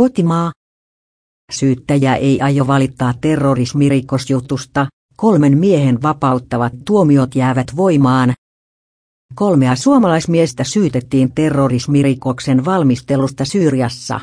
Kotimaa. Syyttäjä ei aio valittaa terrorismirikosjutusta, kolmen miehen vapauttavat tuomiot jäävät voimaan. Kolmea suomalaismiestä syytettiin terrorismirikoksen valmistelusta Syyriassa.